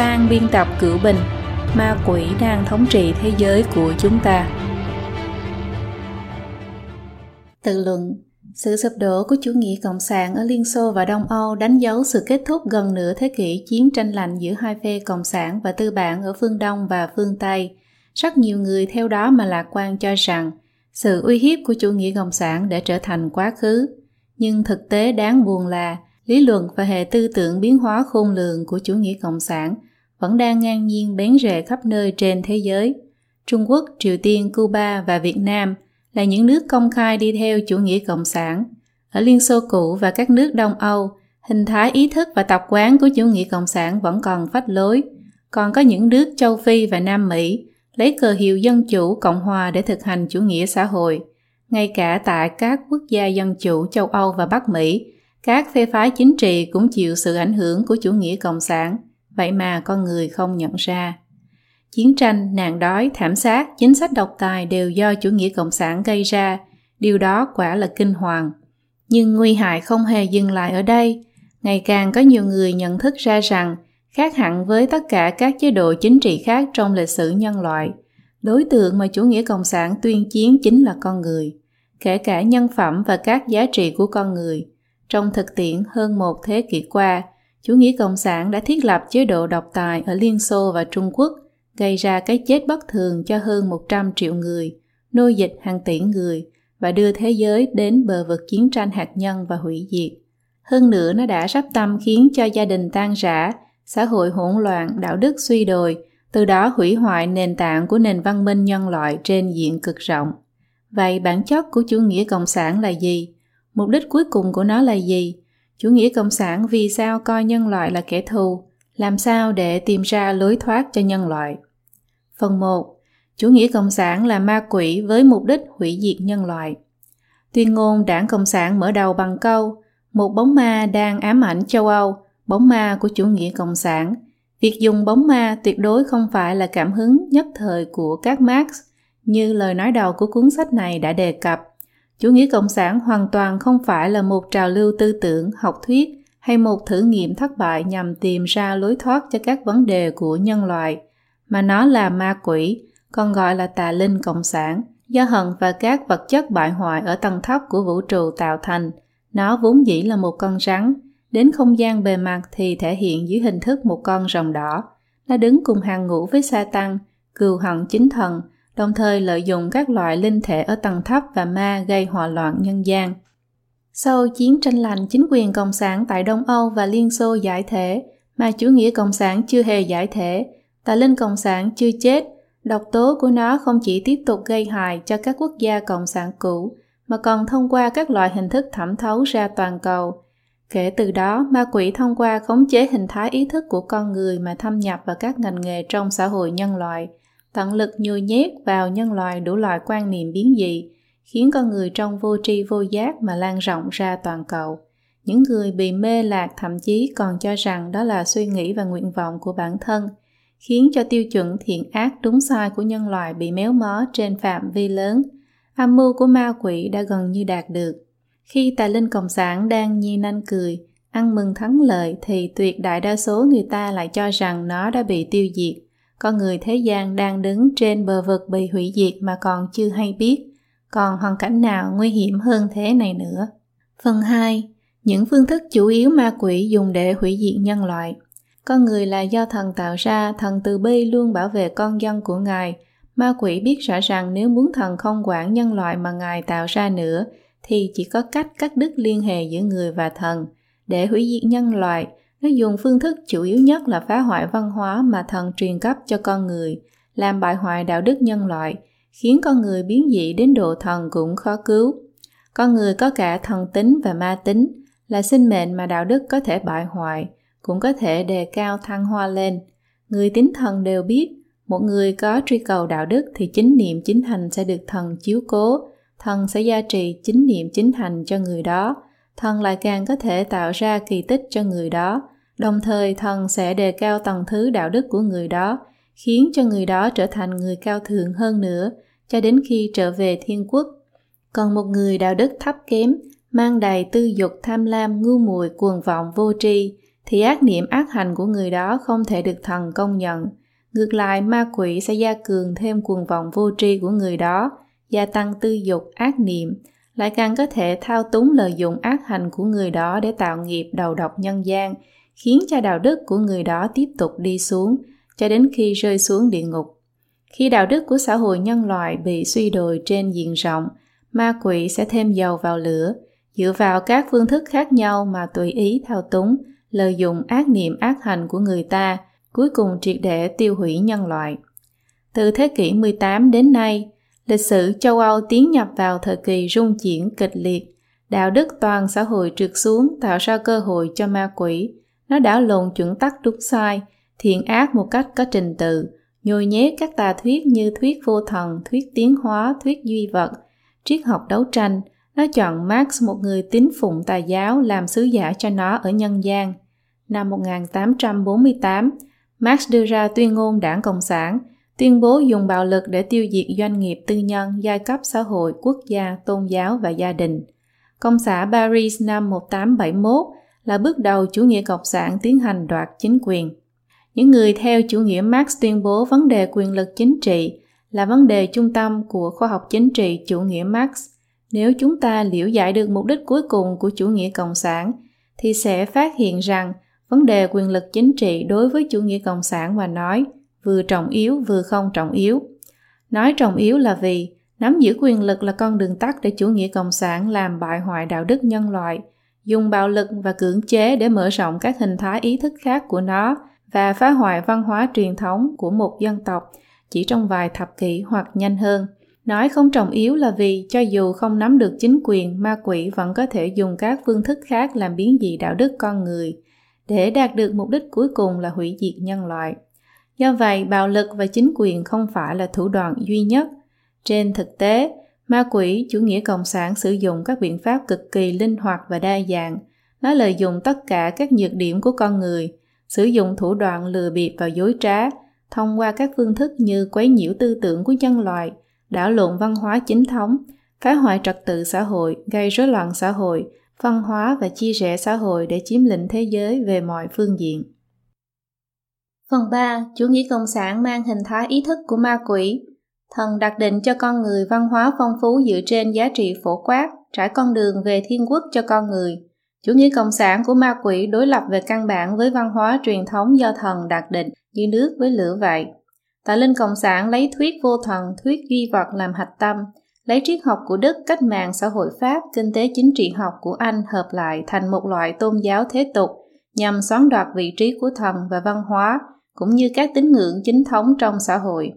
Phan biên tập cửu bình Ma quỷ đang thống trị thế giới của chúng ta Tự luận, Sự sụp đổ của chủ nghĩa cộng sản ở Liên Xô và Đông Âu đánh dấu sự kết thúc gần nửa thế kỷ chiến tranh lạnh giữa hai phe cộng sản và tư bản ở phương Đông và phương Tây. Rất nhiều người theo đó mà lạc quan cho rằng sự uy hiếp của chủ nghĩa cộng sản đã trở thành quá khứ. Nhưng thực tế đáng buồn là lý luận và hệ tư tưởng biến hóa khôn lường của chủ nghĩa cộng sản vẫn đang ngang nhiên bén rễ khắp nơi trên thế giới. Trung Quốc, Triều Tiên, Cuba và Việt Nam là những nước công khai đi theo chủ nghĩa cộng sản. Ở Liên Xô cũ và các nước Đông Âu, hình thái ý thức và tập quán của chủ nghĩa cộng sản vẫn còn phách lối. Còn có những nước châu Phi và Nam Mỹ lấy cờ hiệu dân chủ cộng hòa để thực hành chủ nghĩa xã hội. Ngay cả tại các quốc gia dân chủ châu Âu và Bắc Mỹ, các phe phái chính trị cũng chịu sự ảnh hưởng của chủ nghĩa cộng sản, vậy mà con người không nhận ra. Chiến tranh, nạn đói, thảm sát, chính sách độc tài đều do chủ nghĩa cộng sản gây ra, điều đó quả là kinh hoàng. Nhưng nguy hại không hề dừng lại ở đây, ngày càng có nhiều người nhận thức ra rằng khác hẳn với tất cả các chế độ chính trị khác trong lịch sử nhân loại, đối tượng mà chủ nghĩa cộng sản tuyên chiến chính là con người, kể cả nhân phẩm và các giá trị của con người – trong thực tiễn hơn một thế kỷ qua, chủ nghĩa cộng sản đã thiết lập chế độ độc tài ở Liên Xô và Trung Quốc, gây ra cái chết bất thường cho hơn 100 triệu người, nô dịch hàng tỷ người và đưa thế giới đến bờ vực chiến tranh hạt nhân và hủy diệt. Hơn nữa nó đã sắp tâm khiến cho gia đình tan rã, xã hội hỗn loạn, đạo đức suy đồi, từ đó hủy hoại nền tảng của nền văn minh nhân loại trên diện cực rộng. Vậy bản chất của chủ nghĩa cộng sản là gì? Mục đích cuối cùng của nó là gì? Chủ nghĩa cộng sản vì sao coi nhân loại là kẻ thù? Làm sao để tìm ra lối thoát cho nhân loại? Phần 1. Chủ nghĩa cộng sản là ma quỷ với mục đích hủy diệt nhân loại. Tuyên ngôn đảng Cộng sản mở đầu bằng câu Một bóng ma đang ám ảnh châu Âu, bóng ma của chủ nghĩa cộng sản. Việc dùng bóng ma tuyệt đối không phải là cảm hứng nhất thời của các Marx, như lời nói đầu của cuốn sách này đã đề cập chủ nghĩa cộng sản hoàn toàn không phải là một trào lưu tư tưởng, học thuyết hay một thử nghiệm thất bại nhằm tìm ra lối thoát cho các vấn đề của nhân loại, mà nó là ma quỷ, còn gọi là tà linh cộng sản, do hận và các vật chất bại hoại ở tầng thấp của vũ trụ tạo thành. Nó vốn dĩ là một con rắn, đến không gian bề mặt thì thể hiện dưới hình thức một con rồng đỏ. Nó đứng cùng hàng ngũ với sa tăng, cừu hận chính thần đồng thời lợi dụng các loại linh thể ở tầng thấp và ma gây hòa loạn nhân gian. Sau chiến tranh lạnh, chính quyền Cộng sản tại Đông Âu và Liên Xô giải thể, mà chủ nghĩa Cộng sản chưa hề giải thể, tà linh Cộng sản chưa chết, độc tố của nó không chỉ tiếp tục gây hại cho các quốc gia Cộng sản cũ, mà còn thông qua các loại hình thức thẩm thấu ra toàn cầu. Kể từ đó, ma quỷ thông qua khống chế hình thái ý thức của con người mà thâm nhập vào các ngành nghề trong xã hội nhân loại – tận lực nhồi nhét vào nhân loại đủ loại quan niệm biến dị, khiến con người trong vô tri vô giác mà lan rộng ra toàn cầu. Những người bị mê lạc thậm chí còn cho rằng đó là suy nghĩ và nguyện vọng của bản thân, khiến cho tiêu chuẩn thiện ác đúng sai của nhân loại bị méo mó trên phạm vi lớn. Âm mưu của ma quỷ đã gần như đạt được. Khi tài linh cộng sản đang nhi nanh cười, ăn mừng thắng lợi thì tuyệt đại đa số người ta lại cho rằng nó đã bị tiêu diệt con người thế gian đang đứng trên bờ vực bị hủy diệt mà còn chưa hay biết, còn hoàn cảnh nào nguy hiểm hơn thế này nữa. Phần 2. Những phương thức chủ yếu ma quỷ dùng để hủy diệt nhân loại. Con người là do thần tạo ra, thần từ bi luôn bảo vệ con dân của Ngài. Ma quỷ biết rõ rằng nếu muốn thần không quản nhân loại mà Ngài tạo ra nữa, thì chỉ có cách cắt đứt liên hệ giữa người và thần. Để hủy diệt nhân loại, nó dùng phương thức chủ yếu nhất là phá hoại văn hóa mà thần truyền cấp cho con người, làm bại hoại đạo đức nhân loại, khiến con người biến dị đến độ thần cũng khó cứu. Con người có cả thần tính và ma tính, là sinh mệnh mà đạo đức có thể bại hoại, cũng có thể đề cao thăng hoa lên. Người tín thần đều biết, một người có truy cầu đạo đức thì chính niệm chính hành sẽ được thần chiếu cố, thần sẽ gia trì chính niệm chính hành cho người đó, thần lại càng có thể tạo ra kỳ tích cho người đó đồng thời thần sẽ đề cao tầng thứ đạo đức của người đó khiến cho người đó trở thành người cao thượng hơn nữa cho đến khi trở về thiên quốc còn một người đạo đức thấp kém mang đầy tư dục tham lam ngu muội cuồng vọng vô tri thì ác niệm ác hành của người đó không thể được thần công nhận. Ngược lại, ma quỷ sẽ gia cường thêm cuồng vọng vô tri của người đó, gia tăng tư dục, ác niệm, lại càng có thể thao túng lợi dụng ác hành của người đó để tạo nghiệp đầu độc nhân gian, khiến cho đạo đức của người đó tiếp tục đi xuống, cho đến khi rơi xuống địa ngục. Khi đạo đức của xã hội nhân loại bị suy đồi trên diện rộng, ma quỷ sẽ thêm dầu vào lửa, dựa vào các phương thức khác nhau mà tùy ý thao túng, lợi dụng ác niệm ác hành của người ta, cuối cùng triệt để tiêu hủy nhân loại. Từ thế kỷ 18 đến nay, lịch sử châu Âu tiến nhập vào thời kỳ rung chuyển kịch liệt, đạo đức toàn xã hội trượt xuống tạo ra cơ hội cho ma quỷ. Nó đảo lộn chuẩn tắc đúng sai, thiện ác một cách có trình tự, nhồi nhét các tà thuyết như thuyết vô thần, thuyết tiến hóa, thuyết duy vật, triết học đấu tranh. Nó chọn Marx một người tín phụng tà giáo làm sứ giả cho nó ở nhân gian. Năm 1848, Marx đưa ra tuyên ngôn đảng Cộng sản, tuyên bố dùng bạo lực để tiêu diệt doanh nghiệp tư nhân, giai cấp xã hội, quốc gia, tôn giáo và gia đình. Công xã Paris năm 1871 là bước đầu chủ nghĩa cộng sản tiến hành đoạt chính quyền. Những người theo chủ nghĩa Marx tuyên bố vấn đề quyền lực chính trị là vấn đề trung tâm của khoa học chính trị chủ nghĩa Marx. Nếu chúng ta liễu giải được mục đích cuối cùng của chủ nghĩa cộng sản, thì sẽ phát hiện rằng vấn đề quyền lực chính trị đối với chủ nghĩa cộng sản mà nói vừa trọng yếu vừa không trọng yếu. Nói trọng yếu là vì nắm giữ quyền lực là con đường tắt để chủ nghĩa cộng sản làm bại hoại đạo đức nhân loại, dùng bạo lực và cưỡng chế để mở rộng các hình thái ý thức khác của nó và phá hoại văn hóa truyền thống của một dân tộc chỉ trong vài thập kỷ hoặc nhanh hơn. Nói không trọng yếu là vì cho dù không nắm được chính quyền, ma quỷ vẫn có thể dùng các phương thức khác làm biến dị đạo đức con người để đạt được mục đích cuối cùng là hủy diệt nhân loại. Do vậy, bạo lực và chính quyền không phải là thủ đoạn duy nhất. Trên thực tế, ma quỷ chủ nghĩa cộng sản sử dụng các biện pháp cực kỳ linh hoạt và đa dạng. Nó lợi dụng tất cả các nhược điểm của con người, sử dụng thủ đoạn lừa bịp và dối trá, thông qua các phương thức như quấy nhiễu tư tưởng của nhân loại, đảo lộn văn hóa chính thống, phá hoại trật tự xã hội, gây rối loạn xã hội, văn hóa và chia rẽ xã hội để chiếm lĩnh thế giới về mọi phương diện. Phần 3. Chủ nghĩa cộng sản mang hình thái ý thức của ma quỷ. Thần đặt định cho con người văn hóa phong phú dựa trên giá trị phổ quát, trải con đường về thiên quốc cho con người. Chủ nghĩa cộng sản của ma quỷ đối lập về căn bản với văn hóa truyền thống do thần đặt định như nước với lửa vậy. Tà linh cộng sản lấy thuyết vô thần, thuyết duy vật làm hạch tâm, lấy triết học của Đức, cách mạng xã hội Pháp, kinh tế chính trị học của Anh hợp lại thành một loại tôn giáo thế tục nhằm xoán đoạt vị trí của thần và văn hóa, cũng như các tín ngưỡng chính thống trong xã hội.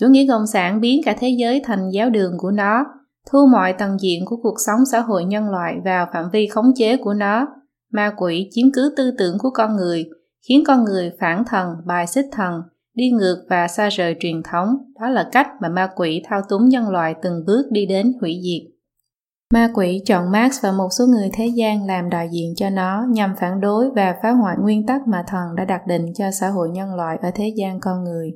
Chủ nghĩa cộng sản biến cả thế giới thành giáo đường của nó, thu mọi tầng diện của cuộc sống xã hội nhân loại vào phạm vi khống chế của nó. Ma quỷ chiếm cứ tư tưởng của con người, khiến con người phản thần, bài xích thần, đi ngược và xa rời truyền thống. Đó là cách mà ma quỷ thao túng nhân loại từng bước đi đến hủy diệt. Ma quỷ chọn Marx và một số người thế gian làm đại diện cho nó nhằm phản đối và phá hoại nguyên tắc mà thần đã đặt định cho xã hội nhân loại ở thế gian con người.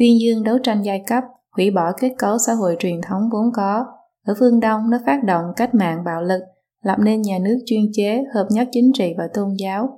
Tuyên dương đấu tranh giai cấp, hủy bỏ kết cấu xã hội truyền thống vốn có. Ở phương Đông, nó phát động cách mạng bạo lực, lập nên nhà nước chuyên chế, hợp nhất chính trị và tôn giáo.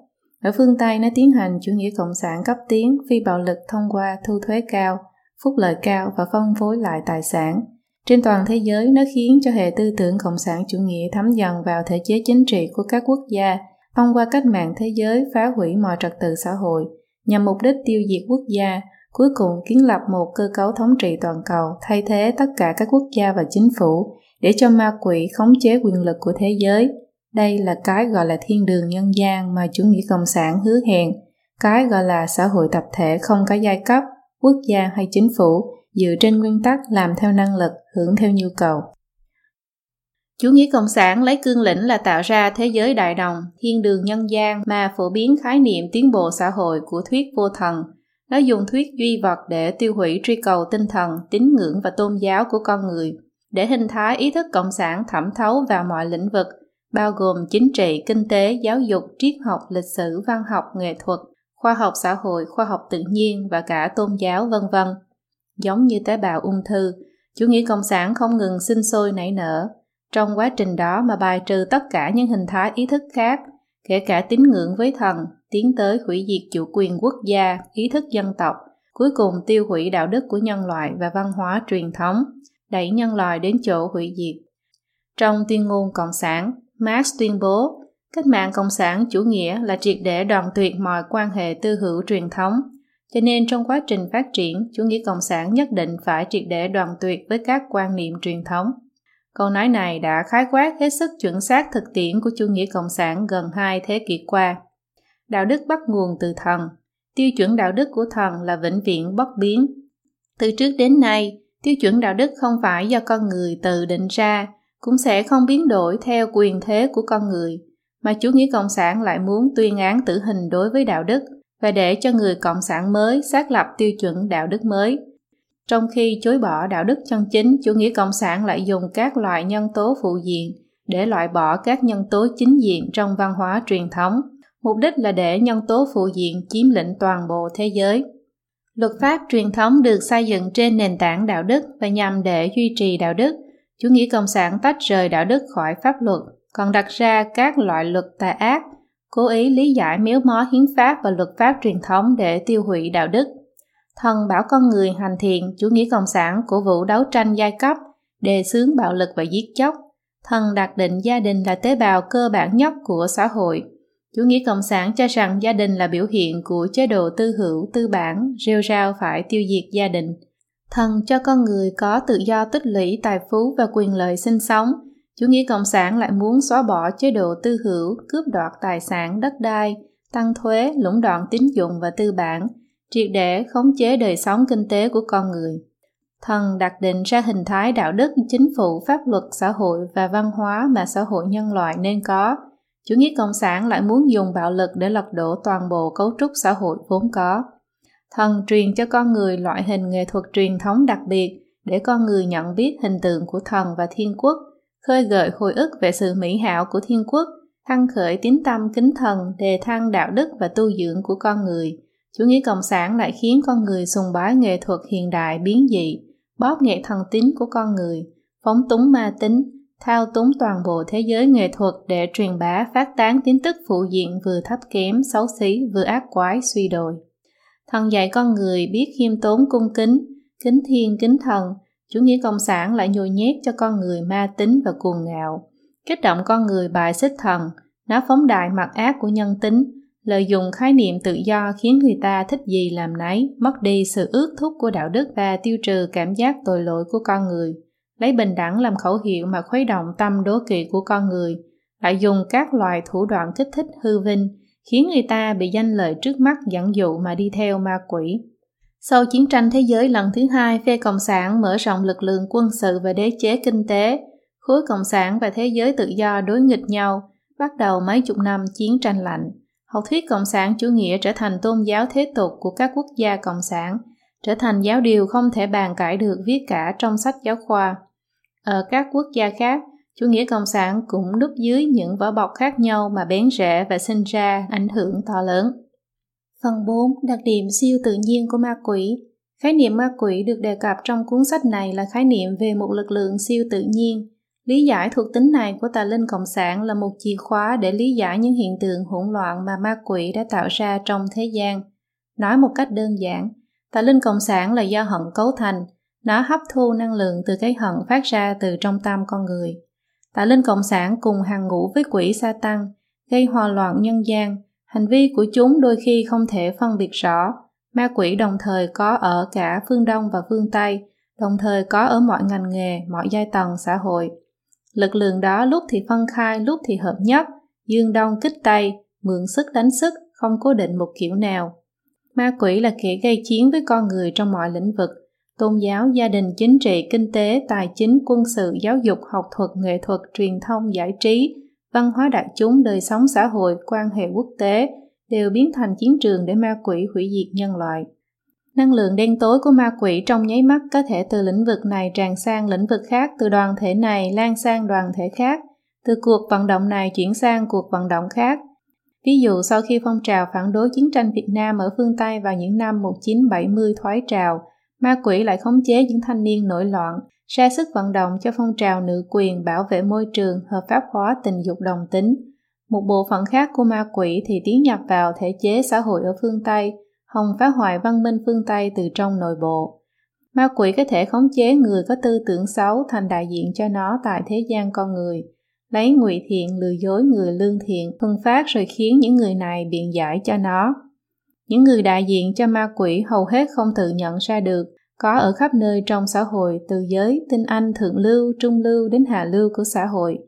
Ở phương Tây, nó tiến hành chủ nghĩa cộng sản cấp tiến, phi bạo lực thông qua thu thuế cao, phúc lợi cao và phân phối lại tài sản. Trên toàn thế giới, nó khiến cho hệ tư tưởng cộng sản chủ nghĩa thấm dần vào thể chế chính trị của các quốc gia, thông qua cách mạng thế giới phá hủy mọi trật tự xã hội, nhằm mục đích tiêu diệt quốc gia, cuối cùng kiến lập một cơ cấu thống trị toàn cầu thay thế tất cả các quốc gia và chính phủ để cho ma quỷ khống chế quyền lực của thế giới. Đây là cái gọi là thiên đường nhân gian mà chủ nghĩa cộng sản hứa hẹn, cái gọi là xã hội tập thể không có giai cấp, quốc gia hay chính phủ, dựa trên nguyên tắc làm theo năng lực, hưởng theo nhu cầu. Chủ nghĩa cộng sản lấy cương lĩnh là tạo ra thế giới đại đồng, thiên đường nhân gian mà phổ biến khái niệm tiến bộ xã hội của thuyết vô thần. Nó dùng thuyết duy vật để tiêu hủy truy cầu tinh thần, tín ngưỡng và tôn giáo của con người, để hình thái ý thức cộng sản thẩm thấu vào mọi lĩnh vực, bao gồm chính trị, kinh tế, giáo dục, triết học, lịch sử, văn học, nghệ thuật, khoa học xã hội, khoa học tự nhiên và cả tôn giáo vân vân. Giống như tế bào ung thư, chủ nghĩa cộng sản không ngừng sinh sôi nảy nở. Trong quá trình đó mà bài trừ tất cả những hình thái ý thức khác, kể cả tín ngưỡng với thần, tiến tới hủy diệt chủ quyền quốc gia, ý thức dân tộc, cuối cùng tiêu hủy đạo đức của nhân loại và văn hóa truyền thống, đẩy nhân loại đến chỗ hủy diệt. Trong tuyên ngôn Cộng sản, Marx tuyên bố cách mạng Cộng sản chủ nghĩa là triệt để đoàn tuyệt mọi quan hệ tư hữu truyền thống, cho nên trong quá trình phát triển, chủ nghĩa Cộng sản nhất định phải triệt để đoàn tuyệt với các quan niệm truyền thống. Câu nói này đã khái quát hết sức chuẩn xác thực tiễn của chủ nghĩa Cộng sản gần hai thế kỷ qua. Đạo đức bắt nguồn từ thần. Tiêu chuẩn đạo đức của thần là vĩnh viễn bất biến. Từ trước đến nay, tiêu chuẩn đạo đức không phải do con người tự định ra, cũng sẽ không biến đổi theo quyền thế của con người, mà chủ nghĩa cộng sản lại muốn tuyên án tử hình đối với đạo đức và để cho người cộng sản mới xác lập tiêu chuẩn đạo đức mới. Trong khi chối bỏ đạo đức chân chính, chủ nghĩa cộng sản lại dùng các loại nhân tố phụ diện để loại bỏ các nhân tố chính diện trong văn hóa truyền thống. Mục đích là để nhân tố phụ diện chiếm lĩnh toàn bộ thế giới. Luật pháp truyền thống được xây dựng trên nền tảng đạo đức và nhằm để duy trì đạo đức. Chủ nghĩa cộng sản tách rời đạo đức khỏi pháp luật, còn đặt ra các loại luật tà ác, cố ý lý giải miếu mó hiến pháp và luật pháp truyền thống để tiêu hủy đạo đức. Thần bảo con người hành thiện, chủ nghĩa cộng sản cổ vũ đấu tranh giai cấp, đề xướng bạo lực và giết chóc. Thần đặt định gia đình là tế bào cơ bản nhất của xã hội. Chủ nghĩa cộng sản cho rằng gia đình là biểu hiện của chế độ tư hữu tư bản, rêu rao phải tiêu diệt gia đình. Thần cho con người có tự do tích lũy tài phú và quyền lợi sinh sống. Chủ nghĩa cộng sản lại muốn xóa bỏ chế độ tư hữu, cướp đoạt tài sản, đất đai, tăng thuế, lũng đoạn tín dụng và tư bản – triệt để khống chế đời sống kinh tế của con người. Thần đặt định ra hình thái đạo đức, chính phủ, pháp luật, xã hội và văn hóa mà xã hội nhân loại nên có. Chủ nghĩa cộng sản lại muốn dùng bạo lực để lật đổ toàn bộ cấu trúc xã hội vốn có. Thần truyền cho con người loại hình nghệ thuật truyền thống đặc biệt để con người nhận biết hình tượng của thần và thiên quốc, khơi gợi hồi ức về sự mỹ hảo của thiên quốc, thăng khởi tín tâm kính thần, đề thăng đạo đức và tu dưỡng của con người – Chủ nghĩa cộng sản lại khiến con người sùng bái nghệ thuật hiện đại biến dị, bóp nghẹt thần tính của con người, phóng túng ma tính, thao túng toàn bộ thế giới nghệ thuật để truyền bá phát tán tin tức phụ diện vừa thấp kém, xấu xí, vừa ác quái, suy đồi. Thần dạy con người biết khiêm tốn cung kính, kính thiên kính thần, chủ nghĩa cộng sản lại nhồi nhét cho con người ma tính và cuồng ngạo, kích động con người bài xích thần, nó phóng đại mặt ác của nhân tính, lợi dụng khái niệm tự do khiến người ta thích gì làm nấy mất đi sự ước thúc của đạo đức và tiêu trừ cảm giác tội lỗi của con người lấy bình đẳng làm khẩu hiệu mà khuấy động tâm đố kỵ của con người. Lại dùng các loại thủ đoạn kích thích hư vinh khiến người ta bị danh lợi trước mắt dẫn dụ mà đi theo ma quỷ. Sau chiến tranh thế giới lần thứ hai phe cộng sản mở rộng lực lượng quân sự và đế chế kinh tế. Khối cộng sản và thế giới tự do đối nghịch nhau bắt đầu mấy chục năm chiến tranh lạnh. Học thuyết cộng sản chủ nghĩa trở thành tôn giáo thế tục của các quốc gia cộng sản, trở thành giáo điều không thể bàn cãi được viết cả trong sách giáo khoa. Ở các quốc gia khác, chủ nghĩa cộng sản cũng núp dưới những vỏ bọc khác nhau mà bén rễ và sinh ra ảnh hưởng to lớn. Phần 4. Đặc điểm siêu tự nhiên của ma quỷ Khái niệm ma quỷ được đề cập trong cuốn sách này là khái niệm về một lực lượng siêu tự nhiên, Lý giải thuộc tính này của tà linh cộng sản là một chìa khóa để lý giải những hiện tượng hỗn loạn mà ma quỷ đã tạo ra trong thế gian. Nói một cách đơn giản, tà linh cộng sản là do hận cấu thành, nó hấp thu năng lượng từ cái hận phát ra từ trong tâm con người. Tà linh cộng sản cùng hàng ngũ với quỷ sa tăng, gây hòa loạn nhân gian, hành vi của chúng đôi khi không thể phân biệt rõ. Ma quỷ đồng thời có ở cả phương Đông và phương Tây, đồng thời có ở mọi ngành nghề, mọi giai tầng xã hội. Lực lượng đó lúc thì phân khai, lúc thì hợp nhất, dương đông kích tây, mượn sức đánh sức, không cố định một kiểu nào. Ma quỷ là kẻ gây chiến với con người trong mọi lĩnh vực, tôn giáo, gia đình, chính trị, kinh tế, tài chính, quân sự, giáo dục, học thuật, nghệ thuật, truyền thông, giải trí, văn hóa đại chúng, đời sống xã hội, quan hệ quốc tế đều biến thành chiến trường để ma quỷ hủy diệt nhân loại. Năng lượng đen tối của ma quỷ trong nháy mắt có thể từ lĩnh vực này tràn sang lĩnh vực khác, từ đoàn thể này lan sang đoàn thể khác, từ cuộc vận động này chuyển sang cuộc vận động khác. Ví dụ sau khi phong trào phản đối chiến tranh Việt Nam ở phương Tây vào những năm 1970 thoái trào, ma quỷ lại khống chế những thanh niên nổi loạn, ra sức vận động cho phong trào nữ quyền bảo vệ môi trường, hợp pháp hóa tình dục đồng tính. Một bộ phận khác của ma quỷ thì tiến nhập vào thể chế xã hội ở phương Tây, hòng phá hoại văn minh phương Tây từ trong nội bộ. Ma quỷ có thể khống chế người có tư tưởng xấu thành đại diện cho nó tại thế gian con người, lấy ngụy thiện lừa dối người lương thiện, phân phát rồi khiến những người này biện giải cho nó. Những người đại diện cho ma quỷ hầu hết không tự nhận ra được, có ở khắp nơi trong xã hội từ giới, tinh anh, thượng lưu, trung lưu đến hạ lưu của xã hội.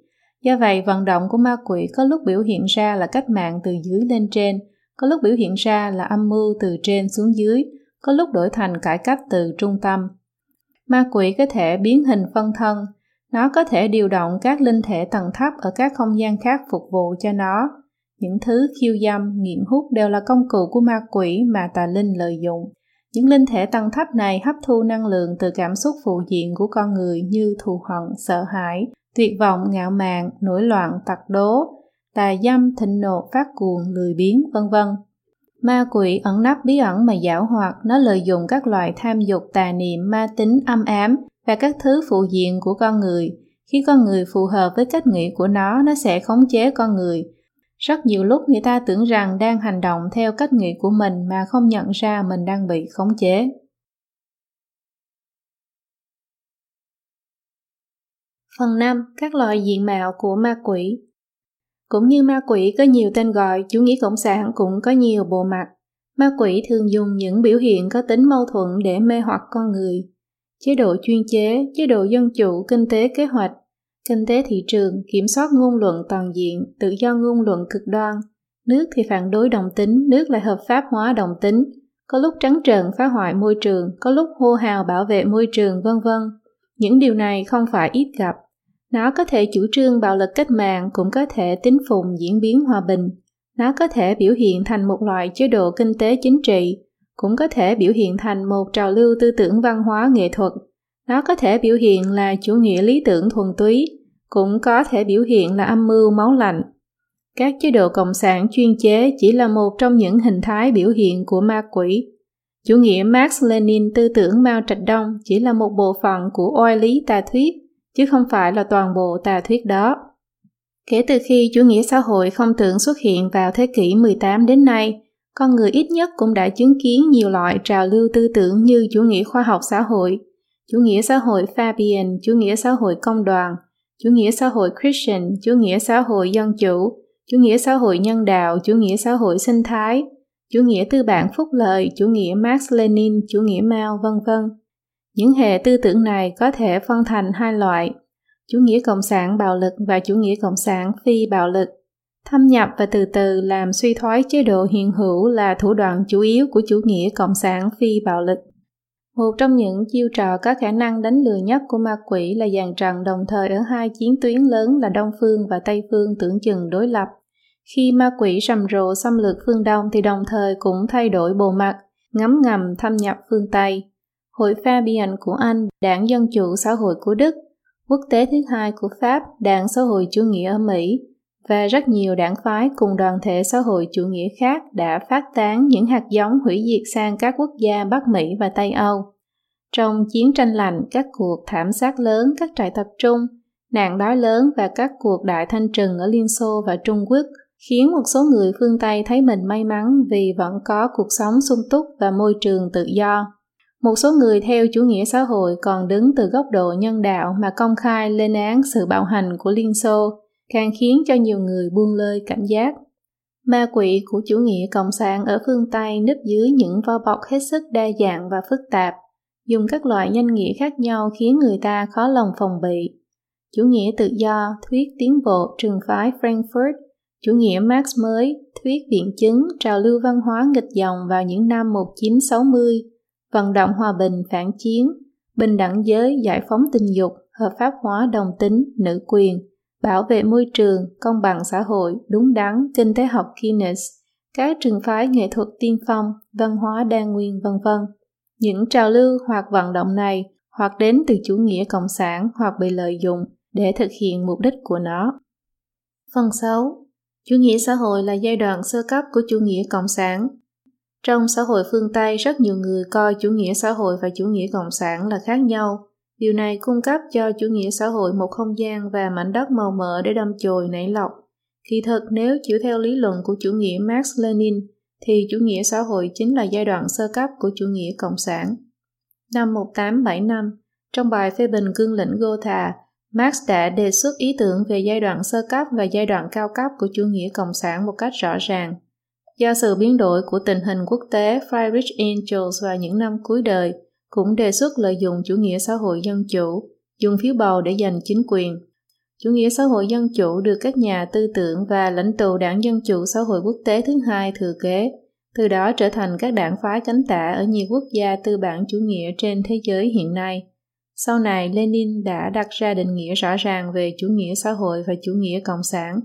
Do vậy, vận động của ma quỷ có lúc biểu hiện ra là cách mạng từ dưới lên trên, có lúc biểu hiện ra là âm mưu từ trên xuống dưới, có lúc đổi thành cải cách từ trung tâm. Ma quỷ có thể biến hình phân thân, nó có thể điều động các linh thể tầng thấp ở các không gian khác phục vụ cho nó. Những thứ khiêu dâm, nghiện hút đều là công cụ của ma quỷ mà tà linh lợi dụng. Những linh thể tầng thấp này hấp thu năng lượng từ cảm xúc phụ diện của con người như thù hận, sợ hãi, tuyệt vọng, ngạo mạn, nổi loạn, tặc đố, tà dâm, thịnh nộ, phát cuồng, lười biếng, vân vân. Ma quỷ ẩn nấp bí ẩn mà giảo hoạt, nó lợi dụng các loại tham dục tà niệm, ma tính, âm ám và các thứ phụ diện của con người. Khi con người phù hợp với cách nghĩ của nó, nó sẽ khống chế con người. Rất nhiều lúc người ta tưởng rằng đang hành động theo cách nghĩ của mình mà không nhận ra mình đang bị khống chế. Phần 5. Các loại diện mạo của ma quỷ cũng như ma quỷ có nhiều tên gọi, chủ nghĩa cộng sản cũng có nhiều bộ mặt. Ma quỷ thường dùng những biểu hiện có tính mâu thuẫn để mê hoặc con người. Chế độ chuyên chế, chế độ dân chủ, kinh tế kế hoạch, kinh tế thị trường, kiểm soát ngôn luận toàn diện, tự do ngôn luận cực đoan. Nước thì phản đối đồng tính, nước lại hợp pháp hóa đồng tính. Có lúc trắng trợn phá hoại môi trường, có lúc hô hào bảo vệ môi trường, vân vân. Những điều này không phải ít gặp. Nó có thể chủ trương bạo lực cách mạng cũng có thể tính phùng diễn biến hòa bình. Nó có thể biểu hiện thành một loại chế độ kinh tế chính trị, cũng có thể biểu hiện thành một trào lưu tư tưởng văn hóa nghệ thuật. Nó có thể biểu hiện là chủ nghĩa lý tưởng thuần túy, cũng có thể biểu hiện là âm mưu máu lạnh. Các chế độ cộng sản chuyên chế chỉ là một trong những hình thái biểu hiện của ma quỷ. Chủ nghĩa Marx Lenin tư tưởng Mao Trạch Đông chỉ là một bộ phận của oai lý tà thuyết chứ không phải là toàn bộ tà thuyết đó. Kể từ khi chủ nghĩa xã hội không tưởng xuất hiện vào thế kỷ 18 đến nay, con người ít nhất cũng đã chứng kiến nhiều loại trào lưu tư tưởng như chủ nghĩa khoa học xã hội, chủ nghĩa xã hội Fabian, chủ nghĩa xã hội công đoàn, chủ nghĩa xã hội Christian, chủ nghĩa xã hội dân chủ, chủ nghĩa xã hội nhân đạo, chủ nghĩa xã hội sinh thái, chủ nghĩa tư bản phúc lợi, chủ nghĩa Marx Lenin, chủ nghĩa Mao, vân vân. Những hệ tư tưởng này có thể phân thành hai loại, chủ nghĩa cộng sản bạo lực và chủ nghĩa cộng sản phi bạo lực. Thâm nhập và từ từ làm suy thoái chế độ hiện hữu là thủ đoạn chủ yếu của chủ nghĩa cộng sản phi bạo lực. Một trong những chiêu trò có khả năng đánh lừa nhất của ma quỷ là dàn trận đồng thời ở hai chiến tuyến lớn là Đông Phương và Tây Phương tưởng chừng đối lập. Khi ma quỷ rầm rộ xâm lược phương Đông thì đồng thời cũng thay đổi bộ mặt, ngấm ngầm thâm nhập phương Tây. Hội Fabian của Anh, đảng Dân Chủ Xã hội của Đức, quốc tế thứ hai của Pháp, đảng xã hội chủ nghĩa ở Mỹ, và rất nhiều đảng phái cùng đoàn thể xã hội chủ nghĩa khác đã phát tán những hạt giống hủy diệt sang các quốc gia Bắc Mỹ và Tây Âu. Trong chiến tranh lạnh, các cuộc thảm sát lớn, các trại tập trung, nạn đói lớn và các cuộc đại thanh trừng ở Liên Xô và Trung Quốc khiến một số người phương Tây thấy mình may mắn vì vẫn có cuộc sống sung túc và môi trường tự do. Một số người theo chủ nghĩa xã hội còn đứng từ góc độ nhân đạo mà công khai lên án sự bạo hành của Liên Xô, càng khiến cho nhiều người buông lơi cảnh giác. Ma quỷ của chủ nghĩa cộng sản ở phương Tây nấp dưới những vỏ bọc hết sức đa dạng và phức tạp, dùng các loại danh nghĩa khác nhau khiến người ta khó lòng phòng bị. Chủ nghĩa tự do, thuyết tiến bộ, trường phái Frankfurt, chủ nghĩa Marx mới, thuyết biện chứng, trào lưu văn hóa nghịch dòng vào những năm 1960, vận động hòa bình phản chiến, bình đẳng giới giải phóng tình dục, hợp pháp hóa đồng tính, nữ quyền, bảo vệ môi trường, công bằng xã hội, đúng đắn, kinh tế học Keynes, các trường phái nghệ thuật tiên phong, văn hóa đa nguyên vân vân. Những trào lưu hoặc vận động này hoặc đến từ chủ nghĩa cộng sản hoặc bị lợi dụng để thực hiện mục đích của nó. Phần 6. Chủ nghĩa xã hội là giai đoạn sơ cấp của chủ nghĩa cộng sản trong xã hội phương Tây, rất nhiều người coi chủ nghĩa xã hội và chủ nghĩa cộng sản là khác nhau. Điều này cung cấp cho chủ nghĩa xã hội một không gian và mảnh đất màu mỡ để đâm chồi nảy lọc. Kỳ thực nếu chịu theo lý luận của chủ nghĩa Marx Lenin thì chủ nghĩa xã hội chính là giai đoạn sơ cấp của chủ nghĩa cộng sản. Năm 1875, trong bài phê bình cương lĩnh Gotha, Marx đã đề xuất ý tưởng về giai đoạn sơ cấp và giai đoạn cao cấp của chủ nghĩa cộng sản một cách rõ ràng. Do sự biến đổi của tình hình quốc tế, Friedrich Engels vào những năm cuối đời cũng đề xuất lợi dụng chủ nghĩa xã hội dân chủ, dùng phiếu bầu để giành chính quyền. Chủ nghĩa xã hội dân chủ được các nhà tư tưởng và lãnh tụ đảng Dân chủ xã hội quốc tế thứ hai thừa kế, từ đó trở thành các đảng phái cánh tả ở nhiều quốc gia tư bản chủ nghĩa trên thế giới hiện nay. Sau này, Lenin đã đặt ra định nghĩa rõ ràng về chủ nghĩa xã hội và chủ nghĩa cộng sản,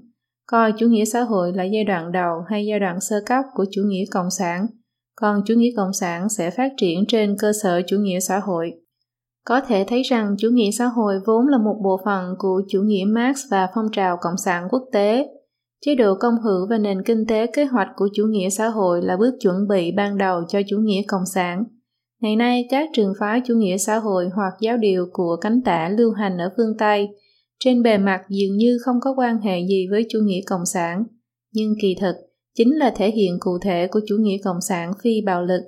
coi chủ nghĩa xã hội là giai đoạn đầu hay giai đoạn sơ cấp của chủ nghĩa cộng sản, còn chủ nghĩa cộng sản sẽ phát triển trên cơ sở chủ nghĩa xã hội. Có thể thấy rằng chủ nghĩa xã hội vốn là một bộ phận của chủ nghĩa Marx và phong trào cộng sản quốc tế. Chế độ công hữu và nền kinh tế kế hoạch của chủ nghĩa xã hội là bước chuẩn bị ban đầu cho chủ nghĩa cộng sản. Ngày nay, các trường phái chủ nghĩa xã hội hoặc giáo điều của cánh tả lưu hành ở phương Tây trên bề mặt dường như không có quan hệ gì với chủ nghĩa cộng sản, nhưng kỳ thực chính là thể hiện cụ thể của chủ nghĩa cộng sản phi bạo lực.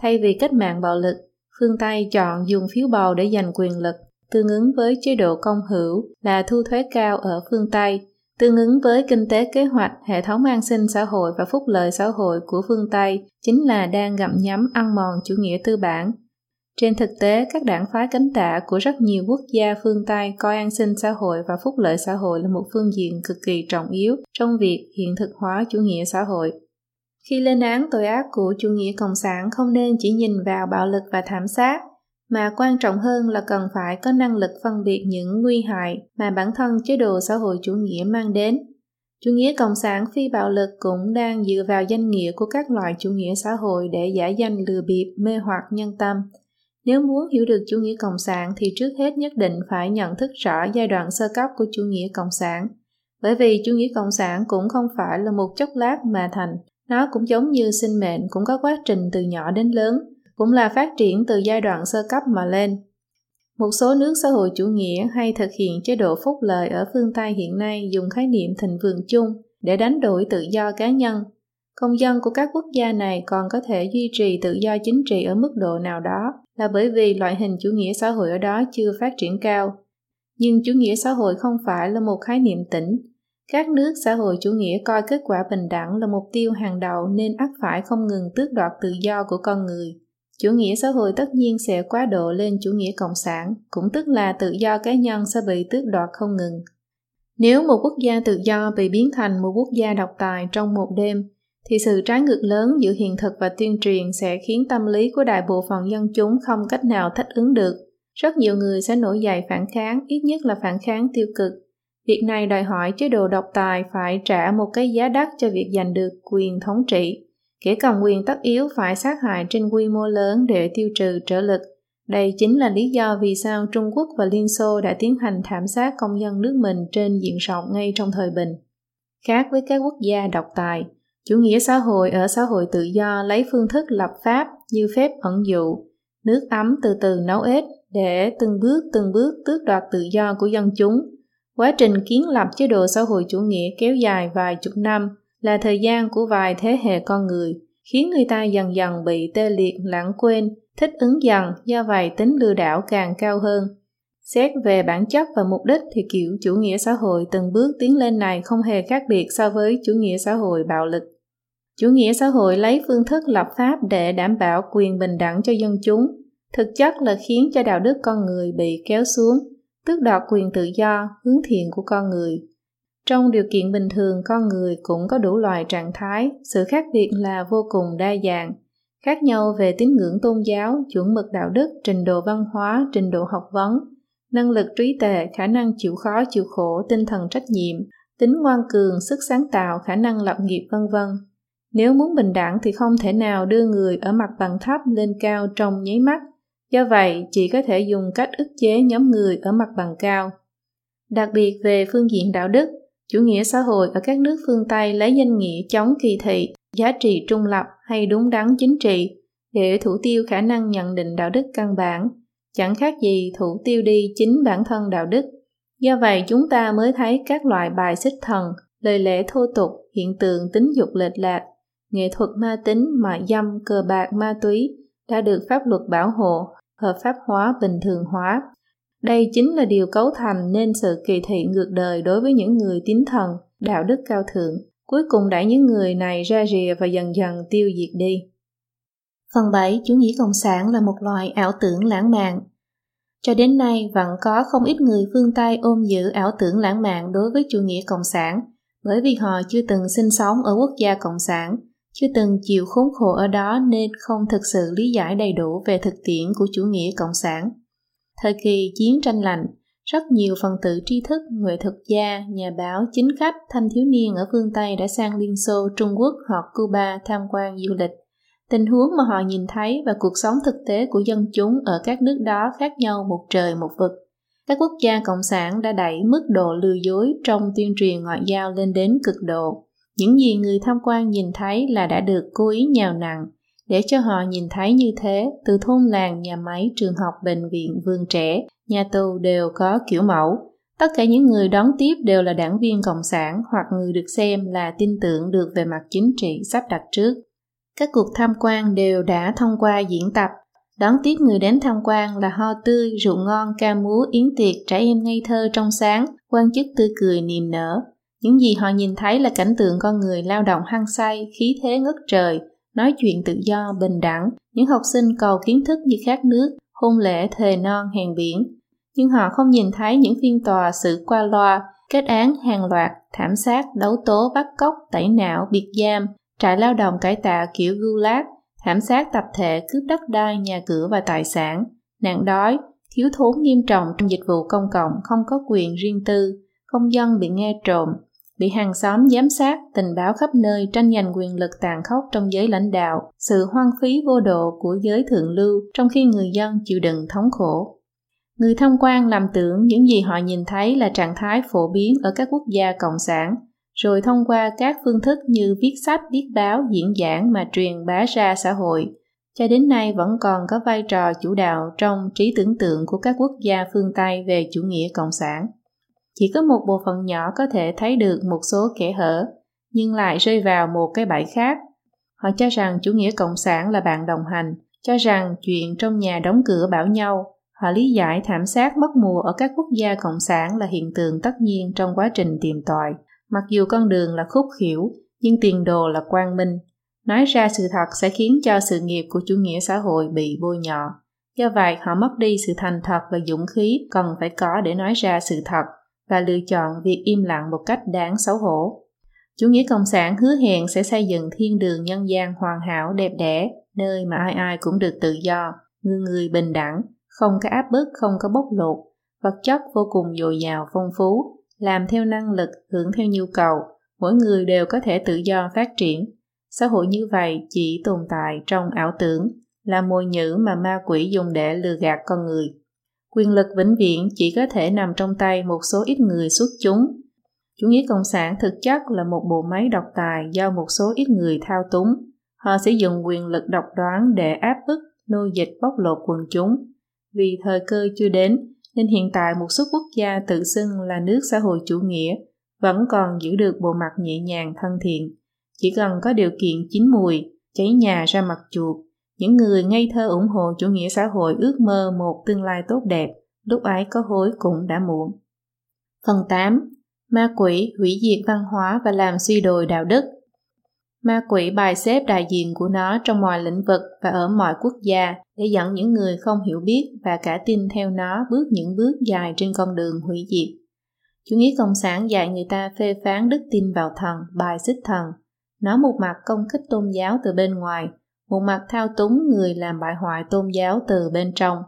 Thay vì cách mạng bạo lực, phương Tây chọn dùng phiếu bầu để giành quyền lực, tương ứng với chế độ công hữu là thu thuế cao ở phương Tây, tương ứng với kinh tế kế hoạch, hệ thống an sinh xã hội và phúc lợi xã hội của phương Tây chính là đang gặm nhắm ăn mòn chủ nghĩa tư bản. Trên thực tế, các đảng phái cánh tả của rất nhiều quốc gia phương Tây coi an sinh xã hội và phúc lợi xã hội là một phương diện cực kỳ trọng yếu trong việc hiện thực hóa chủ nghĩa xã hội. Khi lên án tội ác của chủ nghĩa cộng sản không nên chỉ nhìn vào bạo lực và thảm sát, mà quan trọng hơn là cần phải có năng lực phân biệt những nguy hại mà bản thân chế độ xã hội chủ nghĩa mang đến. Chủ nghĩa cộng sản phi bạo lực cũng đang dựa vào danh nghĩa của các loại chủ nghĩa xã hội để giả danh lừa bịp, mê hoặc nhân tâm. Nếu muốn hiểu được chủ nghĩa cộng sản thì trước hết nhất định phải nhận thức rõ giai đoạn sơ cấp của chủ nghĩa cộng sản. Bởi vì chủ nghĩa cộng sản cũng không phải là một chốc lát mà thành, nó cũng giống như sinh mệnh cũng có quá trình từ nhỏ đến lớn, cũng là phát triển từ giai đoạn sơ cấp mà lên. Một số nước xã hội chủ nghĩa hay thực hiện chế độ phúc lợi ở phương Tây hiện nay dùng khái niệm thịnh vượng chung để đánh đổi tự do cá nhân. Công dân của các quốc gia này còn có thể duy trì tự do chính trị ở mức độ nào đó là bởi vì loại hình chủ nghĩa xã hội ở đó chưa phát triển cao. Nhưng chủ nghĩa xã hội không phải là một khái niệm tĩnh, các nước xã hội chủ nghĩa coi kết quả bình đẳng là mục tiêu hàng đầu nên ắt phải không ngừng tước đoạt tự do của con người. Chủ nghĩa xã hội tất nhiên sẽ quá độ lên chủ nghĩa cộng sản, cũng tức là tự do cá nhân sẽ bị tước đoạt không ngừng. Nếu một quốc gia tự do bị biến thành một quốc gia độc tài trong một đêm, thì sự trái ngược lớn giữa hiện thực và tuyên truyền sẽ khiến tâm lý của đại bộ phận dân chúng không cách nào thích ứng được. Rất nhiều người sẽ nổi dậy phản kháng, ít nhất là phản kháng tiêu cực, Việc này đòi hỏi chế độ độc tài phải trả một cái giá đắt cho việc giành được quyền thống trị. Kẻ cầm quyền tất yếu phải sát hại trên quy mô lớn để tiêu trừ trở lực. Đây chính là lý do vì sao Trung Quốc và Liên Xô đã tiến hành thảm sát công dân nước mình trên diện rộng ngay trong thời bình. Khác với các quốc gia độc tài, chủ nghĩa xã hội ở xã hội tự do lấy phương thức lập pháp như phép ẩn dụ, nước ấm từ từ nấu ếch để từng bước từng bước tước đoạt tự do của dân chúng – Quá trình kiến lập chế độ xã hội chủ nghĩa kéo dài vài chục năm là thời gian của vài thế hệ con người, khiến người ta dần dần bị tê liệt lãng quên, thích ứng dần do vậy tính lừa đảo càng cao hơn. Xét về bản chất và mục đích thì kiểu chủ nghĩa xã hội từng bước tiến lên này không hề khác biệt so với chủ nghĩa xã hội bạo lực. Chủ nghĩa xã hội lấy phương thức lập pháp để đảm bảo quyền bình đẳng cho dân chúng, thực chất là khiến cho đạo đức con người bị kéo xuống tước đoạt quyền tự do, hướng thiện của con người. Trong điều kiện bình thường, con người cũng có đủ loại trạng thái, sự khác biệt là vô cùng đa dạng, khác nhau về tín ngưỡng tôn giáo, chuẩn mực đạo đức, trình độ văn hóa, trình độ học vấn, năng lực trí tuệ, khả năng chịu khó chịu khổ, tinh thần trách nhiệm, tính ngoan cường, sức sáng tạo, khả năng lập nghiệp vân vân. Nếu muốn bình đẳng thì không thể nào đưa người ở mặt bằng thấp lên cao trong nháy mắt, Do vậy, chỉ có thể dùng cách ức chế nhóm người ở mặt bằng cao. Đặc biệt về phương diện đạo đức, chủ nghĩa xã hội ở các nước phương Tây lấy danh nghĩa chống kỳ thị, giá trị trung lập hay đúng đắn chính trị để thủ tiêu khả năng nhận định đạo đức căn bản, chẳng khác gì thủ tiêu đi chính bản thân đạo đức. Do vậy chúng ta mới thấy các loại bài xích thần lời lẽ thô tục, hiện tượng tính dục lệch lạc, nghệ thuật ma tính, mại dâm, cờ bạc, ma túy đã được pháp luật bảo hộ, hợp pháp hóa, bình thường hóa. Đây chính là điều cấu thành nên sự kỳ thị ngược đời đối với những người tín thần, đạo đức cao thượng, cuối cùng đẩy những người này ra rìa và dần dần tiêu diệt đi. Phần 7. Chủ nghĩa cộng sản là một loại ảo tưởng lãng mạn. Cho đến nay, vẫn có không ít người phương Tây ôm giữ ảo tưởng lãng mạn đối với chủ nghĩa cộng sản, bởi vì họ chưa từng sinh sống ở quốc gia cộng sản, chưa từng chịu khốn khổ ở đó nên không thực sự lý giải đầy đủ về thực tiễn của chủ nghĩa cộng sản. Thời kỳ chiến tranh lạnh, rất nhiều phần tử tri thức, người thực gia, nhà báo, chính khách, thanh thiếu niên ở phương Tây đã sang Liên Xô, Trung Quốc hoặc Cuba tham quan du lịch. Tình huống mà họ nhìn thấy và cuộc sống thực tế của dân chúng ở các nước đó khác nhau một trời một vực. Các quốc gia cộng sản đã đẩy mức độ lừa dối trong tuyên truyền ngoại giao lên đến cực độ. Những gì người tham quan nhìn thấy là đã được cố ý nhào nặng, để cho họ nhìn thấy như thế, từ thôn làng, nhà máy, trường học, bệnh viện, vườn trẻ, nhà tù đều có kiểu mẫu. Tất cả những người đón tiếp đều là đảng viên cộng sản hoặc người được xem là tin tưởng được về mặt chính trị sắp đặt trước. Các cuộc tham quan đều đã thông qua diễn tập. Đón tiếp người đến tham quan là ho tươi, rượu ngon, ca múa, yến tiệc, trẻ em ngây thơ trong sáng, quan chức tươi cười niềm nở. Những gì họ nhìn thấy là cảnh tượng con người lao động hăng say, khí thế ngất trời, nói chuyện tự do, bình đẳng, những học sinh cầu kiến thức như khát nước, hôn lễ thề non hèn biển. Nhưng họ không nhìn thấy những phiên tòa xử qua loa, kết án hàng loạt, thảm sát, đấu tố, bắt cóc, tẩy não, biệt giam, trại lao động cải tạo kiểu gulag, thảm sát tập thể cướp đất đai, nhà cửa và tài sản, nạn đói, thiếu thốn nghiêm trọng trong dịch vụ công cộng không có quyền riêng tư, công dân bị nghe trộm, bị hàng xóm giám sát, tình báo khắp nơi tranh giành quyền lực tàn khốc trong giới lãnh đạo, sự hoang phí vô độ của giới thượng lưu trong khi người dân chịu đựng thống khổ. Người tham quan làm tưởng những gì họ nhìn thấy là trạng thái phổ biến ở các quốc gia cộng sản, rồi thông qua các phương thức như viết sách, viết báo, diễn giảng mà truyền bá ra xã hội, cho đến nay vẫn còn có vai trò chủ đạo trong trí tưởng tượng của các quốc gia phương Tây về chủ nghĩa cộng sản. Chỉ có một bộ phận nhỏ có thể thấy được một số kẻ hở, nhưng lại rơi vào một cái bẫy khác. Họ cho rằng chủ nghĩa cộng sản là bạn đồng hành, cho rằng chuyện trong nhà đóng cửa bảo nhau. Họ lý giải thảm sát mất mùa ở các quốc gia cộng sản là hiện tượng tất nhiên trong quá trình tìm tòi. Mặc dù con đường là khúc khỉu, nhưng tiền đồ là quang minh. Nói ra sự thật sẽ khiến cho sự nghiệp của chủ nghĩa xã hội bị bôi nhọ. Do vậy, họ mất đi sự thành thật và dũng khí cần phải có để nói ra sự thật và lựa chọn việc im lặng một cách đáng xấu hổ. Chủ nghĩa cộng sản hứa hẹn sẽ xây dựng thiên đường nhân gian hoàn hảo đẹp đẽ, nơi mà ai ai cũng được tự do, người người bình đẳng, không có áp bức, không có bóc lột, vật chất vô cùng dồi dào phong phú, làm theo năng lực, hưởng theo nhu cầu, mỗi người đều có thể tự do phát triển. Xã hội như vậy chỉ tồn tại trong ảo tưởng, là mồi nhữ mà ma quỷ dùng để lừa gạt con người. Quyền lực vĩnh viễn chỉ có thể nằm trong tay một số ít người xuất chúng. Chủ nghĩa cộng sản thực chất là một bộ máy độc tài do một số ít người thao túng. Họ sử dụng quyền lực độc đoán để áp bức, nô dịch bóc lột quần chúng. Vì thời cơ chưa đến, nên hiện tại một số quốc gia tự xưng là nước xã hội chủ nghĩa vẫn còn giữ được bộ mặt nhẹ nhàng thân thiện. Chỉ cần có điều kiện chín mùi, cháy nhà ra mặt chuột, những người ngây thơ ủng hộ chủ nghĩa xã hội ước mơ một tương lai tốt đẹp, lúc ấy có hối cũng đã muộn. Phần 8. Ma quỷ hủy diệt văn hóa và làm suy đồi đạo đức Ma quỷ bài xếp đại diện của nó trong mọi lĩnh vực và ở mọi quốc gia để dẫn những người không hiểu biết và cả tin theo nó bước những bước dài trên con đường hủy diệt. Chủ nghĩa cộng sản dạy người ta phê phán đức tin vào thần, bài xích thần. Nó một mặt công kích tôn giáo từ bên ngoài, một mặt thao túng người làm bại hoại tôn giáo từ bên trong.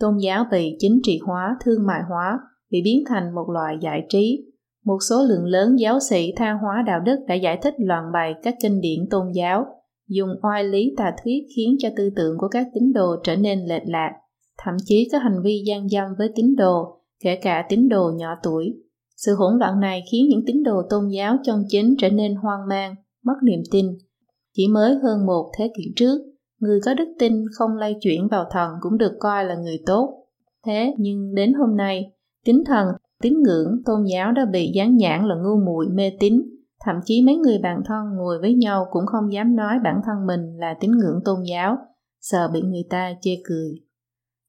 Tôn giáo bị chính trị hóa, thương mại hóa, bị biến thành một loại giải trí, một số lượng lớn giáo sĩ tha hóa đạo đức đã giải thích loạn bày các kinh điển tôn giáo, dùng oai lý tà thuyết khiến cho tư tưởng của các tín đồ trở nên lệch lạc, thậm chí có hành vi gian dâm với tín đồ, kể cả tín đồ nhỏ tuổi. Sự hỗn loạn này khiến những tín đồ tôn giáo chân chính trở nên hoang mang, mất niềm tin. Chỉ mới hơn một thế kỷ trước, người có đức tin không lay chuyển vào thần cũng được coi là người tốt. Thế nhưng đến hôm nay, tín thần tín ngưỡng, tôn giáo đã bị dán nhãn là ngu muội mê tín, thậm chí mấy người bạn thân ngồi với nhau cũng không dám nói bản thân mình là tín ngưỡng tôn giáo, sợ bị người ta chê cười.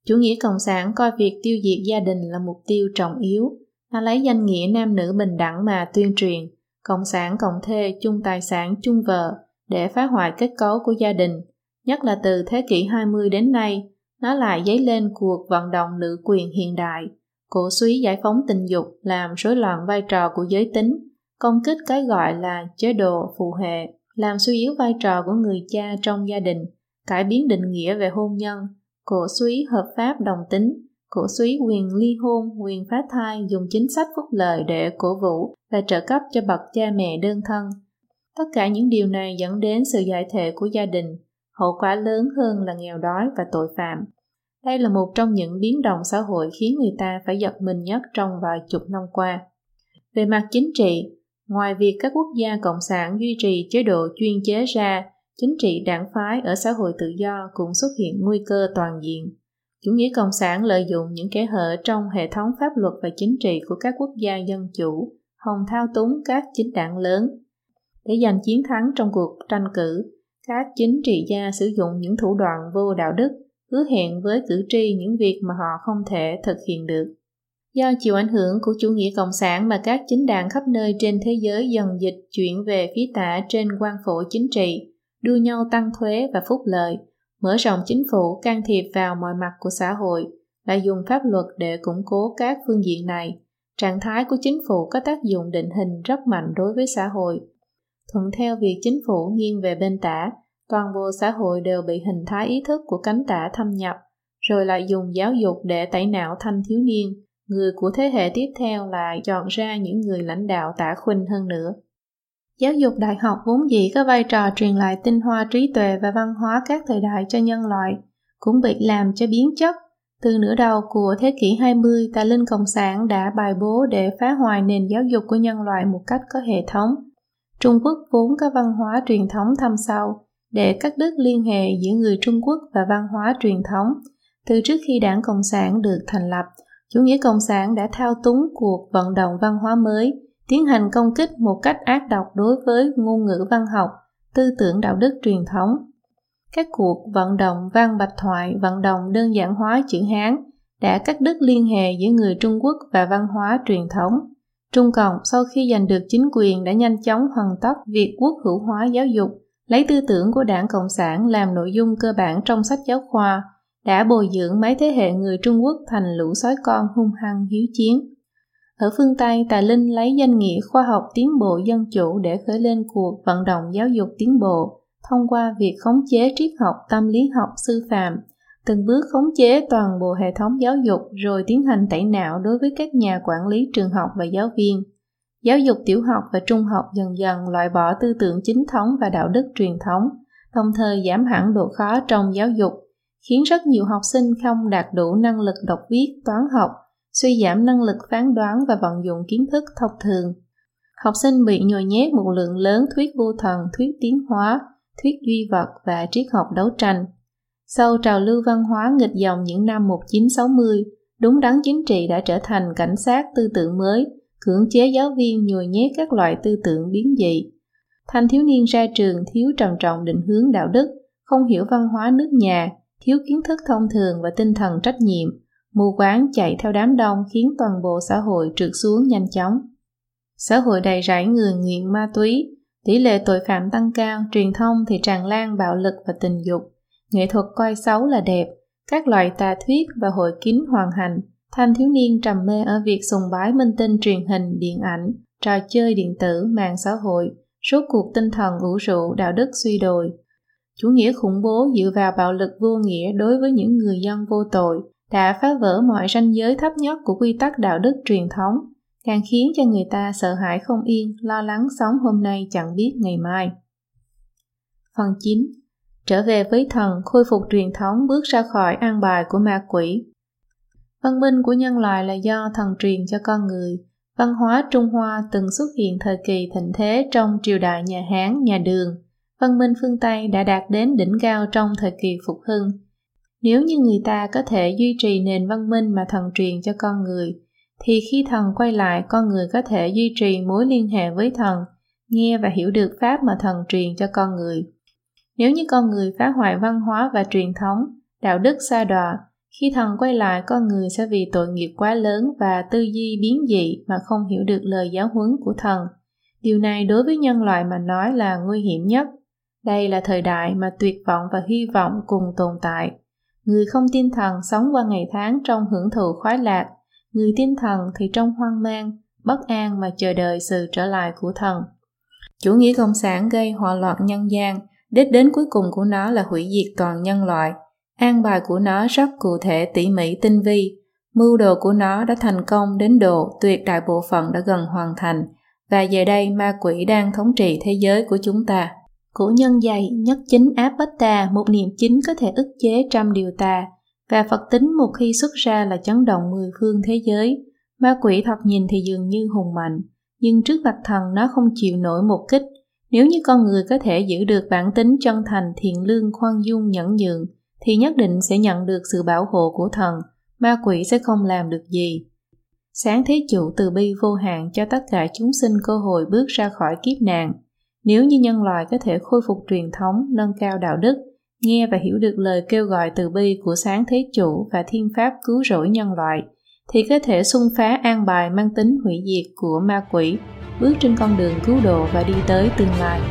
Chủ nghĩa cộng sản coi việc tiêu diệt gia đình là mục tiêu trọng yếu, nó lấy danh nghĩa nam nữ bình đẳng mà tuyên truyền, cộng sản cộng thê chung tài sản chung vợ để phá hoại kết cấu của gia đình, nhất là từ thế kỷ 20 đến nay, nó lại dấy lên cuộc vận động nữ quyền hiện đại, cổ suý giải phóng tình dục làm rối loạn vai trò của giới tính, công kích cái gọi là chế độ phụ hệ, làm suy yếu vai trò của người cha trong gia đình, cải biến định nghĩa về hôn nhân, cổ suý hợp pháp đồng tính, cổ suý quyền ly hôn, quyền phá thai dùng chính sách phúc lợi để cổ vũ và trợ cấp cho bậc cha mẹ đơn thân. Tất cả những điều này dẫn đến sự giải thể của gia đình, hậu quả lớn hơn là nghèo đói và tội phạm. Đây là một trong những biến động xã hội khiến người ta phải giật mình nhất trong vài chục năm qua. Về mặt chính trị, ngoài việc các quốc gia cộng sản duy trì chế độ chuyên chế ra, chính trị đảng phái ở xã hội tự do cũng xuất hiện nguy cơ toàn diện. Chủ nghĩa cộng sản lợi dụng những kẽ hở trong hệ thống pháp luật và chính trị của các quốc gia dân chủ, hòng thao túng các chính đảng lớn. Để giành chiến thắng trong cuộc tranh cử, các chính trị gia sử dụng những thủ đoạn vô đạo đức, hứa hẹn với cử tri những việc mà họ không thể thực hiện được. Do chịu ảnh hưởng của chủ nghĩa cộng sản mà các chính đảng khắp nơi trên thế giới dần dịch chuyển về phía tả trên quan phổ chính trị, đua nhau tăng thuế và phúc lợi, mở rộng chính phủ can thiệp vào mọi mặt của xã hội, lại dùng pháp luật để củng cố các phương diện này. Trạng thái của chính phủ có tác dụng định hình rất mạnh đối với xã hội. Thuận theo việc chính phủ nghiêng về bên tả, toàn bộ xã hội đều bị hình thái ý thức của cánh tả thâm nhập, rồi lại dùng giáo dục để tẩy não thanh thiếu niên, người của thế hệ tiếp theo lại chọn ra những người lãnh đạo tả khuynh hơn nữa. Giáo dục đại học vốn dĩ có vai trò truyền lại tinh hoa trí tuệ và văn hóa các thời đại cho nhân loại, cũng bị làm cho biến chất. Từ nửa đầu của thế kỷ 20, tà linh cộng sản đã bài bố để phá hoại nền giáo dục của nhân loại một cách có hệ thống. Trung Quốc vốn có văn hóa truyền thống thâm sâu, để cắt đứt liên hệ giữa người Trung Quốc và văn hóa truyền thống. Từ trước khi đảng Cộng sản được thành lập, chủ nghĩa Cộng sản đã thao túng cuộc vận động văn hóa mới, tiến hành công kích một cách ác độc đối với ngôn ngữ văn học, tư tưởng đạo đức truyền thống. Các cuộc vận động văn bạch thoại, vận động đơn giản hóa chữ Hán đã cắt đứt liên hệ giữa người Trung Quốc và văn hóa truyền thống. Trung Cộng sau khi giành được chính quyền đã nhanh chóng hoàn tất việc quốc hữu hóa giáo dục, lấy tư tưởng của đảng Cộng sản làm nội dung cơ bản trong sách giáo khoa, đã bồi dưỡng mấy thế hệ người Trung Quốc thành lũ sói con hung hăng hiếu chiến. Ở phương Tây, Tà Linh lấy danh nghĩa khoa học tiến bộ dân chủ để khởi lên cuộc vận động giáo dục tiến bộ thông qua việc khống chế triết học, tâm lý học, sư phạm, từng bước khống chế toàn bộ hệ thống giáo dục rồi tiến hành tẩy não đối với các nhà quản lý trường học và giáo viên. Giáo dục tiểu học và trung học dần dần loại bỏ tư tưởng chính thống và đạo đức truyền thống, đồng thời giảm hẳn độ khó trong giáo dục, khiến rất nhiều học sinh không đạt đủ năng lực đọc viết, toán học, suy giảm năng lực phán đoán và vận dụng kiến thức thông thường. Học sinh bị nhồi nhét một lượng lớn thuyết vô thần, thuyết tiến hóa, thuyết duy vật và triết học đấu tranh. Sau trào lưu văn hóa nghịch dòng những năm 1960, đúng đắn chính trị đã trở thành cảnh sát tư tưởng mới, cưỡng chế giáo viên nhồi nhét các loại tư tưởng biến dị. Thanh thiếu niên ra trường thiếu trầm trọng định hướng đạo đức, không hiểu văn hóa nước nhà, thiếu kiến thức thông thường và tinh thần trách nhiệm, mù quáng chạy theo đám đông khiến toàn bộ xã hội trượt xuống nhanh chóng. Xã hội đầy rẫy người nghiện ma túy, tỷ lệ tội phạm tăng cao, truyền thông thì tràn lan bạo lực và tình dục, nghệ thuật coi xấu là đẹp, các loại tà thuyết và hội kín hoàn hành, thanh thiếu niên trầm mê ở việc sùng bái minh tinh truyền hình, điện ảnh, trò chơi điện tử, mạng xã hội, rốt cuộc tinh thần ủ rũ, đạo đức suy đồi. Chủ nghĩa khủng bố dựa vào bạo lực vô nghĩa đối với những người dân vô tội đã phá vỡ mọi ranh giới thấp nhất của quy tắc đạo đức truyền thống, càng khiến cho người ta sợ hãi không yên, lo lắng sống hôm nay chẳng biết ngày mai. Phần 9. Trở về với thần, khôi phục truyền thống bước ra khỏi an bài của ma quỷ. Văn minh của nhân loại là do thần truyền cho con người. Văn hóa Trung Hoa từng xuất hiện thời kỳ thịnh thế trong triều đại nhà Hán, nhà Đường. Văn minh phương Tây đã đạt đến đỉnh cao trong thời kỳ phục hưng. Nếu như người ta có thể duy trì nền văn minh mà thần truyền cho con người, thì khi thần quay lại con người có thể duy trì mối liên hệ với thần, nghe và hiểu được pháp mà thần truyền cho con người. Nếu như con người phá hoại văn hóa và truyền thống, đạo đức xa đọa, khi thần quay lại con người sẽ vì tội nghiệp quá lớn và tư duy biến dị mà không hiểu được lời giáo huấn của thần. Điều này đối với nhân loại mà nói là nguy hiểm nhất. Đây là thời đại mà tuyệt vọng và hy vọng cùng tồn tại. Người không tin thần sống qua ngày tháng trong hưởng thụ khoái lạc, người tin thần thì trong hoang mang, bất an mà chờ đợi sự trở lại của thần. Chủ nghĩa cộng sản gây hỏa loạn nhân gian, đích đến cuối cùng của nó là hủy diệt toàn nhân loại. An bài của nó rất cụ thể tỉ mỉ tinh vi, mưu đồ của nó đã thành công đến độ tuyệt đại bộ phận đã gần hoàn thành, và giờ đây ma quỷ đang thống trị thế giới của chúng ta. Cổ nhân dạy nhất chính áp bách ta, một niệm chính có thể ức chế trăm điều tà, và Phật tính một khi xuất ra là chấn động mười phương thế giới. Ma quỷ thật nhìn thì dường như hùng mạnh, nhưng trước mặt thần nó không chịu nổi một kích. Nếu như con người có thể giữ được bản tính chân thành, thiện lương, khoan dung, nhẫn nhượng, thì nhất định sẽ nhận được sự bảo hộ của thần, ma quỷ sẽ không làm được gì. Sáng thế chủ từ bi vô hạn cho tất cả chúng sinh cơ hội bước ra khỏi kiếp nạn. Nếu như nhân loại có thể khôi phục truyền thống, nâng cao đạo đức, nghe và hiểu được lời kêu gọi từ bi của sáng thế chủ và thiên pháp cứu rỗi nhân loại, thì có thể xung phá an bài mang tính hủy diệt của ma quỷ, bước trên con đường cứu độ và đi tới tương lai.